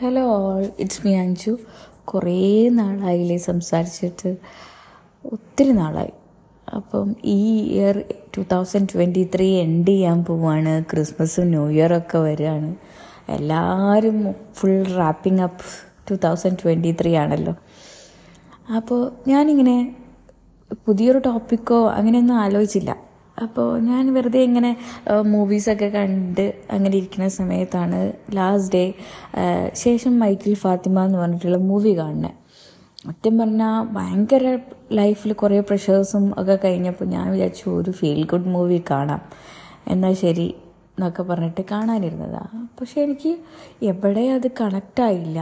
Hello all it's me Anju കുറേ നാളായില്ലേ സംസാരിച്ചിട്ട്. ഒത്തിരി നാളായി. അപ്പം ഈ year two thousand twenty three end ചെയ്യാൻ പോവാണ്. ക്രിസ്മസും ന്യൂ ഇയറൊക്കെ വരികയാണ് എല്ലാവരും full wrapping up two thousand twenty three ആണല്ലോ. അപ്പോൾ ഞാനിങ്ങനെ പുതിയൊരു ടോപ്പിക്കോ അങ്ങനെയൊന്നും ആലോചിച്ചില്ല. അപ്പോൾ ഞാൻ വെറുതെ ഇങ്ങനെ മൂവീസൊക്കെ കണ്ട് അങ്ങനെ ഇരിക്കുന്ന സമയത്താണ് ലാസ്റ്റ് ഡേ ശേഷം മൈക്കിൾ ഫാത്തിമ എന്ന് പറഞ്ഞിട്ടുള്ള മൂവി കാണുന്നത് സത്യം പറഞ്ഞാൽ ഭയങ്കര ലൈഫിൽ കുറേ പ്രഷേഴ്സും ഒക്കെ കഴിഞ്ഞപ്പോൾ ഞാൻ വിചാരിച്ചു ഒരു ഫീൽ ഗുഡ് മൂവി കാണാം. എന്നാൽ ശരി എന്നൊക്കെ പറഞ്ഞിട്ട് കാണാനിരുന്നതാണ് പക്ഷേ എനിക്ക് എവിടെ അത് കണക്റ്റായില്ല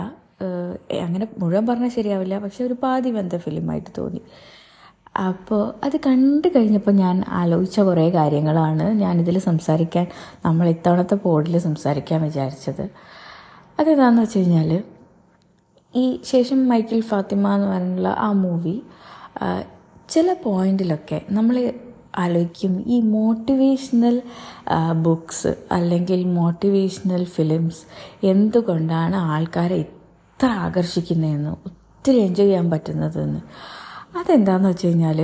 അങ്ങനെ മുഴുവൻ പറഞ്ഞാൽ ശരിയാവില്ല. പക്ഷെ ഒരു പാതി ബന്ധ ഫിലിമായിട്ട് തോന്നി. അപ്പോൾ അത് കണ്ടു കഴിഞ്ഞപ്പോൾ ഞാൻ ആലോചിച്ച കുറേ കാര്യങ്ങളാണ് ഞാനിതിൽ സംസാരിക്കാൻ നമ്മൾ ഇത്തവണത്തെ പോഡിൽ സംസാരിക്കാൻ വിചാരിച്ചത്. അതെന്താണെന്ന് വെച്ച് കഴിഞ്ഞാൽ ഈ ശേഷം മൈക്കിൾ ഫാത്തിമ എന്ന് പറഞ്ഞുള്ള ആ മൂവി ചില പോയിന്റിലൊക്കെ നമ്മൾ ആലോചിക്കും ഈ മോട്ടിവേഷണൽ ബുക്സ് അല്ലെങ്കിൽ മോട്ടിവേഷണൽ ഫിലിംസ് എന്തുകൊണ്ടാണ് ആൾക്കാരെ ഇത്ര ആകർഷിക്കുന്നതെന്ന് ഒത്തിരി എൻജോയ് ചെയ്യാൻ പറ്റുന്നതെന്ന്. അതെന്താണെന്ന് വെച്ച് കഴിഞ്ഞാൽ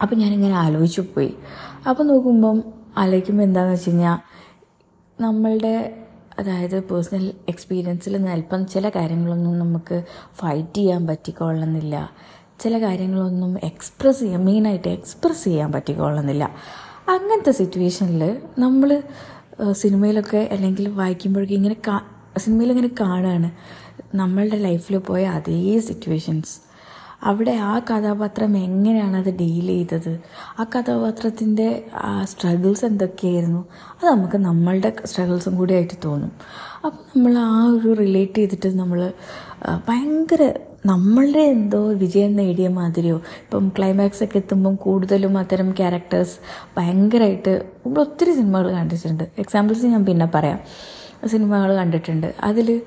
അപ്പം ഞാനിങ്ങനെ ആലോചിച്ചു പോയി. അപ്പോൾ നോക്കുമ്പം ആലോചിക്കുമ്പോൾ എന്താണെന്ന് വെച്ച് കഴിഞ്ഞാൽ നമ്മളുടെ അതായത് പേഴ്സണൽ എക്സ്പീരിയൻസിൽ അല്പം ചില കാര്യങ്ങളൊന്നും നമുക്ക് ഫൈറ്റ് ചെയ്യാൻ പറ്റിക്കൊള്ളുന്നില്ല ചില കാര്യങ്ങളൊന്നും എക്സ്പ്രസ് ചെയ്യാൻ മെയിനായിട്ട് എക്സ്പ്രസ് ചെയ്യാൻ പറ്റിക്കൊള്ളുന്നില്ല അങ്ങനത്തെ സിറ്റുവേഷനിൽ നമ്മൾ സിനിമയിലൊക്കെ അല്ലെങ്കിൽ വായിക്കുമ്പോഴേക്കും ഇങ്ങനെ കാ സിനിമയിലിങ്ങനെ കാണുകയാണ് നമ്മളുടെ ലൈഫിൽ പോയ അതേ സിറ്റുവേഷൻസ് അവിടെ ആ കഥാപാത്രം എങ്ങനെയാണ് അത് ഡീൽ ചെയ്തത്? ആ കഥാപാത്രത്തിന്റെ ആ സ്ട്രഗിൾസ് എന്തൊക്കെയായിരുന്നു? അത് നമുക്ക് നമ്മളുടെ സ്ട്രഗിൾസും കൂടി ആയിട്ട് തോന്നും. അപ്പോൾ നമ്മൾ ആ ഒരു റിലേറ്റ് ചെയ്തിട്ട് നമ്മൾ ഭയങ്കര നമ്മളുടെ എന്തോ വിജയം നേടിയ മാതിരിയോ ഇപ്പം ക്ലൈമാക്സ് ഒക്കെ എത്തുമ്പം കൂടുതലും അത്തരം ക്യാരക്ടേഴ്സ് ഭയങ്കരമായിട്ട് നമ്മൾ ഒത്തിരി സിനിമകൾ കണ്ടിട്ടുണ്ട്. എക്സാമ്പിൾസ് ഞാൻ പിന്നെ പറയാം. സിനിമകൾ കണ്ടിട്ടുണ്ട്. അതിൽ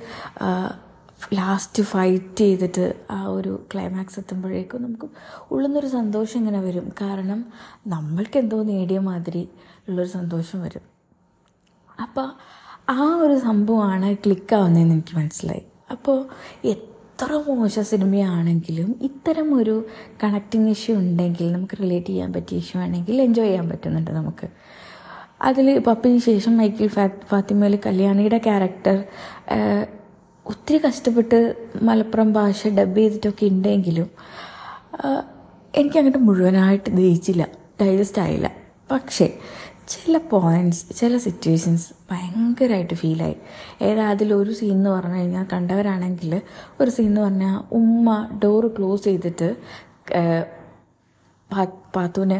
ലാസ്റ്റ് ഫൈറ്റ് ചെയ്തിട്ട് ആ ഒരു ക്ലൈമാക്സ് എത്തുമ്പോഴേക്കും നമുക്ക് ഉള്ളുന്നൊരു സന്തോഷം ഇങ്ങനെ വരും. കാരണം നമ്മൾക്ക് എന്തോ നേടിയ മാതിരി ഉള്ളൊരു സന്തോഷം വരും. അപ്പോൾ ആ ഒരു സംഭവമാണ് ക്ലിക്കാവുന്നതെന്ന് എനിക്ക് മനസ്സിലായി. അപ്പോൾ എത്ര മോശ സിനിമയാണെങ്കിലും ഇത്തരം ഒരു കണക്റ്റിംഗ് ഇഷ്യൂ ഉണ്ടെങ്കിൽ നമുക്ക് റിലേറ്റ് ചെയ്യാൻ പറ്റിയ ഇഷ്യൂ ആണെങ്കിൽ എൻജോയ് ചെയ്യാൻ പറ്റുന്നുണ്ട് നമുക്ക്. അതിൽ പപ്പിന് ശേഷം മൈക്കിൾ ഫാ ഫാത്തിമയിൽ കല്യാണിയുടെ ക്യാരക്ടർ ഒത്തിരി കഷ്ടപ്പെട്ട് മലപ്പുറം ഭാഷ ഡബ് ചെയ്തിട്ടൊക്കെ ഉണ്ടെങ്കിലും എനിക്കങ്ങോട്ട് മുഴുവനായിട്ട് ദഹിച്ചില്ല ഡൈജസ്റ്റ് ആയില്ല. പക്ഷേ ചില പോയിന്റ്സ് ചില സിറ്റുവേഷൻസ് ഭയങ്കരമായിട്ട് ഫീലായി ഏതാ അതിലൊരു സീൻ എന്ന് പറഞ്ഞു കഴിഞ്ഞാൽ കണ്ടവരാണെങ്കിൽ ഒരു സീൻ എന്ന് പറഞ്ഞാൽ ഉമ്മ ഡോർ ക്ലോസ് ചെയ്തിട്ട് പാത്തുവിനെ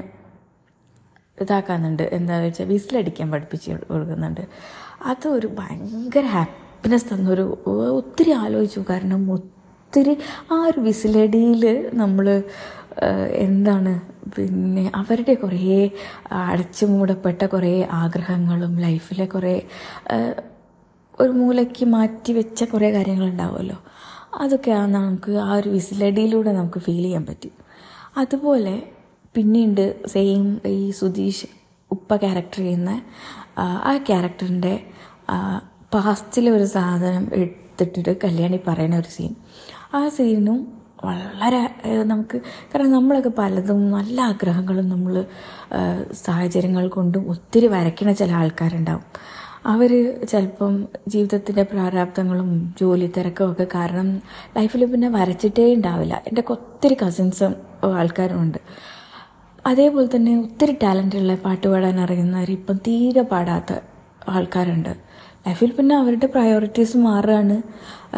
ഇതാക്കാനുണ്ട് എന്താ വെച്ചാൽ വിസിലടിക്കാൻ പഠിപ്പിച്ച് കൊടുക്കുന്നുണ്ട്. അതൊരു ഭയങ്കര ഹാപ്പിനെസ് തന്നൊരു ഒത്തിരി ആലോചിച്ചു. കാരണം ഒത്തിരി ആ ഒരു വിസിലടിയിൽ നമ്മൾ എന്താണ് പിന്നെ അവരുടെ കുറേ അടച്ചു മൂടപ്പെട്ട കുറേ ആഗ്രഹങ്ങളും ലൈഫിലെ കുറേ ഒരു മൂലയ്ക്ക് മാറ്റി വെച്ച കുറേ കാര്യങ്ങളുണ്ടാവുമല്ലോ. അതൊക്കെയാണ് നമുക്ക് ആ ഒരു വിസിലടിയിലൂടെ നമുക്ക് ഫീൽ ചെയ്യാൻ പറ്റും. അതുപോലെ പിന്നീട് സെയിം ഈ സുധീഷ് ഉപ്പ ക്യാരക്ടർ ചെയ്യുന്ന ആ ക്യാരക്ടറിന്റെ പാസ്റ്റിലെ ഒരു സാധനം എടുത്തിട്ടിട്ട് കല്യാണി പറയുന്ന ഒരു സീൻ ആ സീനും വളരെ നമുക്ക് കാരണം നമ്മളൊക്കെ പലതും നല്ല ആഗ്രഹങ്ങളും നമ്മൾ സാഹചര്യങ്ങൾ കൊണ്ടും ഒത്തിരി വരയ്ക്കണ ചില ആൾക്കാരുണ്ടാവും. അവർ ചിലപ്പം ജീവിതത്തിന്റെ പ്രാരാബ്ദങ്ങളും ജോലി തിരക്കും ഒക്കെ കാരണം ലൈഫിൽ പിന്നെ വരച്ചിട്ടേ ഉണ്ടാവില്ല. എന്റെ ഒത്തിരി കസിൻസും ആൾക്കാരുമുണ്ട് അതേപോലെ തന്നെ ഒത്തിരി ടാലന്റുള്ള പാട്ട് പാടാൻ അറിയുന്നവർ ഇപ്പം തീരെ പാടാത്ത ആൾക്കാരുണ്ട്. ലൈഫിൽ പിന്നെ അവരുടെ പ്രയോറിറ്റീസ് മാറുകയാണ്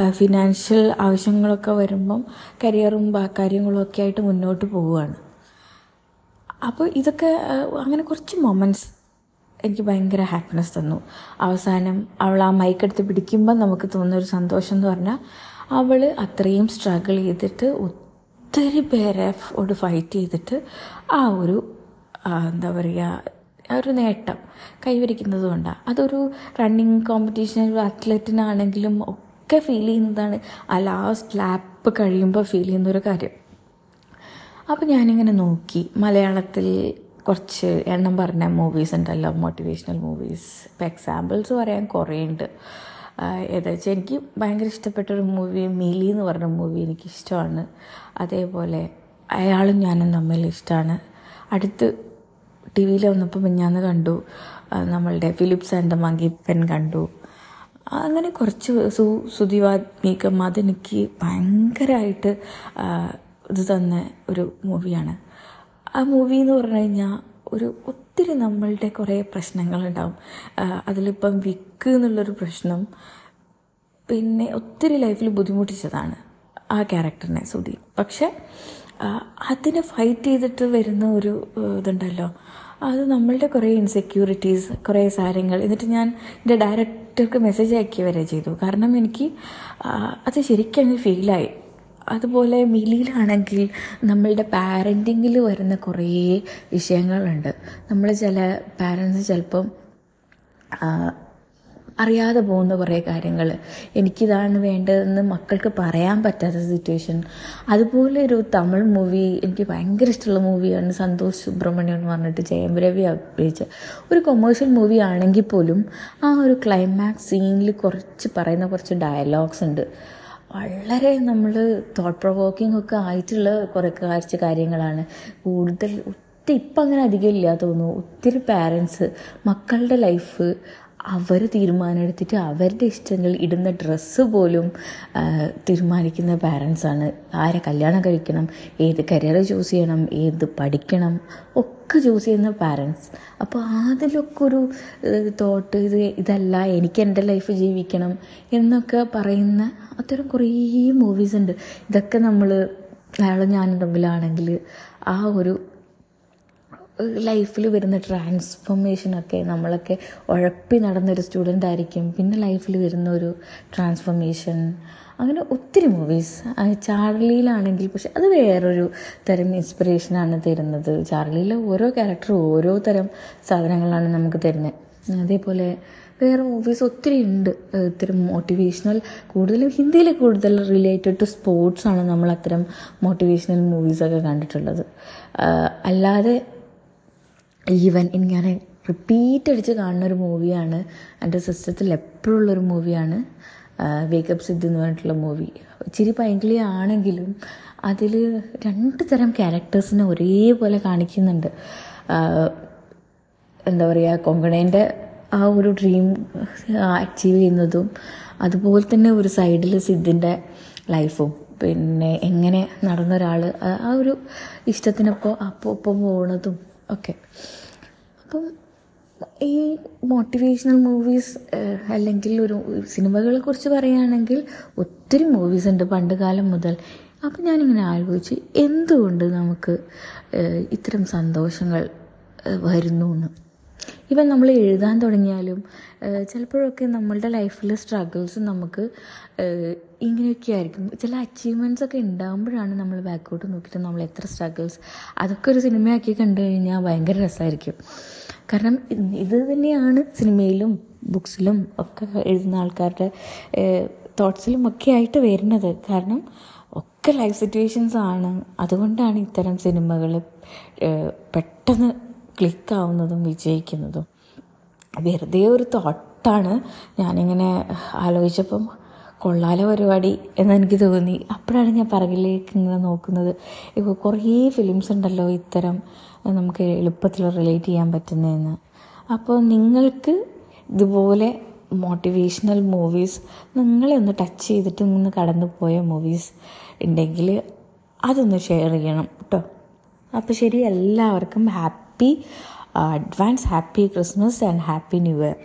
ഫിനാൻഷ്യൽ ആവശ്യങ്ങളൊക്കെ വരുമ്പം കരിയറും കാര്യങ്ങളും ഒക്കെ ആയിട്ട് മുന്നോട്ട് പോവുകയാണ്. അപ്പോൾ ഇതൊക്കെ അങ്ങനെ കുറച്ച് മൊമെന്റ്സ് എനിക്ക് ഭയങ്കര ഹാപ്പിനെസ് തന്നു. അവസാനം അവൾ ആ മൈക്കെടുത്ത് പിടിക്കുമ്പോൾ നമുക്ക് തോന്നുന്ന ഒരു സന്തോഷം എന്ന് പറഞ്ഞാൽ അവൾ അത്രയും സ്ട്രഗിൾ ചെയ്തിട്ട് ഒത്തിരി പേരെ ഫൈറ്റ് ചെയ്തിട്ട് ആ ഒരു എന്താ പറയുക ഒരു നേട്ടം കൈവരിക്കുന്നത് കൊണ്ടാണ് അതൊരു റണ്ണിങ് കോമ്പറ്റീഷൻ ഒരു അത്ലറ്റിനാണെങ്കിലും ഒക്കെ ഫീൽ ചെയ്യുന്നതാണ് ആ ലാസ്റ്റ് ലാപ്പ് കഴിയുമ്പോൾ ഫീൽ ചെയ്യുന്നൊരു കാര്യം. അപ്പോൾ ഞാനിങ്ങനെ നോക്കി. മലയാളത്തിൽ കുറച്ച് എണ്ണം പറഞ്ഞ മൂവീസ് ഉണ്ടല്ലോ മോട്ടിവേഷണൽ മൂവീസ് ഇപ്പം എക്സാമ്പിൾസ് പറയാൻ കുറേ ഉണ്ട്. ഏതാ വെച്ചാൽ എനിക്ക് ഭയങ്കര ഇഷ്ടപ്പെട്ടൊരു മൂവി മീലി എന്ന് പറഞ്ഞ മൂവി എനിക്കിഷ്ടമാണ്. അതേപോലെ അയാളും ഞാനും തമ്മിൽ ഇഷ്ടമാണ് അടുത്ത് ടി വിയിൽ വന്നപ്പോൾ മിഞ്ഞാന്ന് കണ്ടു. നമ്മളുടെ ഫിലിപ്സ് ആൻഡ് മങ്കി പെൻ കണ്ടു. അങ്ങനെ കുറച്ച് സു സുതിവാത്മീകം അതെനിക്ക് ഭയങ്കരമായിട്ട് ഇത് തന്ന ഒരു മൂവിയാണ്. ആ മൂവി എന്ന് പറഞ്ഞു കഴിഞ്ഞാൽ ഒരു ഒത്തിരി നമ്മളുടെ കുറേ പ്രശ്നങ്ങളുണ്ടാവും. അതിലിപ്പം വിക്ക് എന്നുള്ളൊരു പ്രശ്നം പിന്നെ ഒത്തിരി ലൈഫിൽ ബുദ്ധിമുട്ടിച്ചതാണ് ആ ക്യാരക്ടറിനെ സുധി. പക്ഷെ അതിനെ ഫൈറ്റ് ചെയ്തിട്ട് വരുന്ന ഒരു ഇതുണ്ടല്ലോ. അത് നമ്മളുടെ കുറേ ഇൻസെക്യൂരിറ്റീസ് കുറേ കാര്യങ്ങൾ എന്നിട്ട് ഞാൻ എന്റെ ഡയറക്ടർക്ക് മെസ്സേജ് അയക്കുക വരെ ചെയ്തു. കാരണം എനിക്ക് അത് ശരിക്കും അങ്ങ് ഫീലായി അതുപോലെ മിലിയിലാണെങ്കിൽ നമ്മളുടെ പാരന്റിങ്ങിൽ വരുന്ന കുറേ വിഷയങ്ങളുണ്ട്. നമ്മൾ ചില പാരൻസ് ചിലപ്പം അറിയാതെ പോകുന്ന കുറേ കാര്യങ്ങൾ എനിക്കിതാണ് വേണ്ടതെന്ന് മക്കൾക്ക് പറയാൻ പറ്റാത്ത സിറ്റുവേഷൻ അതുപോലെ ഒരു തമിഴ് മൂവി എനിക്ക് ഭയങ്കര ഇഷ്ടമുള്ള മൂവിയാണ് സന്തോഷ് സുബ്രഹ്മണ്യം എന്ന് പറഞ്ഞിട്ട് ജയം രവി അഭിനയിച്ച. ഒരു കൊമേഴ്ഷ്യൽ മൂവി ആണെങ്കിൽ പോലും ആ ഒരു ക്ലൈമാക്സ് സീനിൽ കുറച്ച് പറയുന്ന കുറച്ച് ഡയലോഗ്സ് ഉണ്ട്. വളരെ നമ്മൾ തോട്ട് പ്രൊവോക്കിംഗ് ഒക്കെ ആയിട്ടുള്ള കുറേ കുറച്ച് കാര്യങ്ങളാണ്. കൂടുതൽ ഒത്തിരി ഇപ്പം അങ്ങനെ അധികം ഇല്ല തോന്നുന്നു. ഒത്തിരി പാരൻസ് മക്കളുടെ ലൈഫ് അവർ തീരുമാനമെടുത്തിട്ട് അവരുടെ ഇഷ്ടങ്ങൾ ഇടുന്ന ഡ്രസ്സ് പോലും തീരുമാനിക്കുന്ന പാരൻസാണ് ആരെ കല്യാണം കഴിക്കണം ഏത് കരിയർ ചൂസ് ചെയ്യണം ഏത് പഠിക്കണം ഒക്കെ ചൂസ് ചെയ്യുന്ന പാരൻസ് അപ്പോൾ അതിലൊക്കെ ഒരു തോട്ട് ഇത് ഇതല്ല എനിക്ക് എന്റെ ലൈഫ് ജീവിക്കണം എന്നൊക്കെ പറയുന്ന അത്തരം കുറേ മൂവീസ് ഉണ്ട്. ഇതൊക്കെ നമ്മൾ അയാളും ഞാനും തമ്മിലാണെങ്കിൽ ആ ഒരു ലൈഫിൽ വരുന്ന ട്രാൻസ്ഫോർമേഷനൊക്കെ നമ്മളൊക്കെ ഉഴപ്പി നടന്നൊരു സ്റ്റുഡന്റ് ആയിരിക്കും. പിന്നെ ലൈഫിൽ വരുന്ന ഒരു ട്രാൻസ്ഫോർമേഷൻ അങ്ങനെ ഒത്തിരി മൂവീസ് ചാർലിയിലാണെങ്കിൽ പക്ഷെ അത് വേറൊരു തരം ഇൻസ്പിറേഷനാണ് തരുന്നത്. ചാർലിയിലെ ഓരോ ക്യാരക്ടർ ഓരോ തരം സാധനങ്ങളാണ് നമുക്ക് തരുന്നത് അതേപോലെ വേറെ മൂവീസ് ഒത്തിരി ഉണ്ട്. ഇത്തരം മോട്ടിവേഷണൽ കൂടുതലും ഹിന്ദിയിൽ കൂടുതൽ റിലേറ്റഡ് ടു സ്പോർട്സ് ആണ് നമ്മൾ അത്തരം മോട്ടിവേഷണൽ മൂവീസൊക്കെ കണ്ടിട്ടുള്ളത്. അല്ലാതെ ഈവൻ ഇങ്ങനെ റിപ്പീറ്റ് അടിച്ച് കാണുന്ന ഒരു മൂവിയാണ് എന്റെ സിസ്റ്റത്തിൽ എപ്പോഴും ഉള്ളൊരു മൂവിയാണ് വേക്കപ്പ് സിദ്ധു എന്ന് പറഞ്ഞിട്ടുള്ള മൂവി ഇച്ചിരി പൈങ്കിളി ആണെങ്കിലും അതിൽ രണ്ട് തരം ക്യാരക്ടേഴ്സിനെ ഒരേപോലെ കാണിക്കുന്നുണ്ട്. എന്താ പറയുക കൊങ്കണേന്റെ ആ ഒരു ഡ്രീം അച്ചീവ് ചെയ്യുന്നതും അതുപോലെ തന്നെ ഒരു സൈഡിൽ സിദ്ധിന്റെ ലൈഫും പിന്നെ എങ്ങനെ നടന്ന ഒരാൾ ആ ഒരു ഇഷ്ടത്തിനൊപ്പം അപ്പോൾ ഒപ്പം പോകുന്നതും ഒക്കെ അപ്പം ഈ മോട്ടിവേഷണൽ മൂവീസ് അല്ലെങ്കിൽ ഒരു സിനിമകളെ കുറിച്ച് പറയുകയാണെങ്കിൽ ഒത്തിരി മൂവീസ് ഉണ്ട് പണ്ട് കാലം മുതൽ. അപ്പം ഞാനിങ്ങനെ ആലോചിച്ച് എന്തുകൊണ്ട് നമുക്ക് ഇത്തരം സന്തോഷങ്ങൾ വരുന്നു എന്ന്? ഇവൻ നമ്മൾ എഴുതാൻ തുടങ്ങിയാലും ചിലപ്പോഴൊക്കെ നമ്മളുടെ ലൈഫിലെ സ്ട്രഗിൾസ് നമുക്ക് ഇങ്ങനെയൊക്കെ ആയിരിക്കും. ചില അച്ചീവ്മെന്റ്സ് ഒക്കെ ഉണ്ടാകുമ്പോഴാണ് നമ്മൾ ബാക്കോട്ട് നോക്കിയിട്ട് നമ്മൾ എത്ര സ്ട്രഗിൾസ് അതൊക്കെ ഒരു സിനിമയാക്കി കണ്ടു കഴിഞ്ഞാൽ ഭയങ്കര രസമായിരിക്കും കാരണം ഇത് തന്നെയാണ് സിനിമയിലും ബുക്സിലും ഒക്കെ എഴുതുന്ന ആൾക്കാരുടെ തോട്ട്സിലും ഒക്കെ ആയിട്ട് വരുന്നത്. കാരണം ഒക്കെ ലൈഫ് സിറ്റുവേഷൻസ് ആണ്. അതുകൊണ്ടാണ് ഇത്തരം സിനിമകൾ പെട്ടെന്ന് ക്ലിക്കാവുന്നതും വിജയിക്കുന്നതും. വെറുതെ ഒരു തോട്ടാണ് ഞാനിങ്ങനെ ആലോചിച്ചപ്പം കൊള്ളാലോ പരിപാടി എന്നെനിക്ക് തോന്നി. അപ്പോഴാണ് ഞാൻ പറകിലേക്ക് ഇങ്ങനെ നോക്കുന്നത്. ഇപ്പോൾ കുറേ ഫിലിംസ് ഉണ്ടല്ലോ ഇത്തരം നമുക്ക് എളുപ്പത്തിൽ റിലേറ്റ് ചെയ്യാൻ പറ്റുന്നതെന്ന്. അപ്പോൾ നിങ്ങൾക്ക് ഇതുപോലെ മോട്ടിവേഷണൽ മൂവീസ് നിങ്ങളെ ഒന്ന് ടച്ച് ചെയ്തിട്ട് നിന്ന് കടന്നു പോയ മൂവീസ് ഉണ്ടെങ്കിൽ അതൊന്ന് ഷെയർ ചെയ്യണം കേട്ടോ അപ്പോൾ ശരി എല്ലാവർക്കും happy advance happy Christmas and happy new year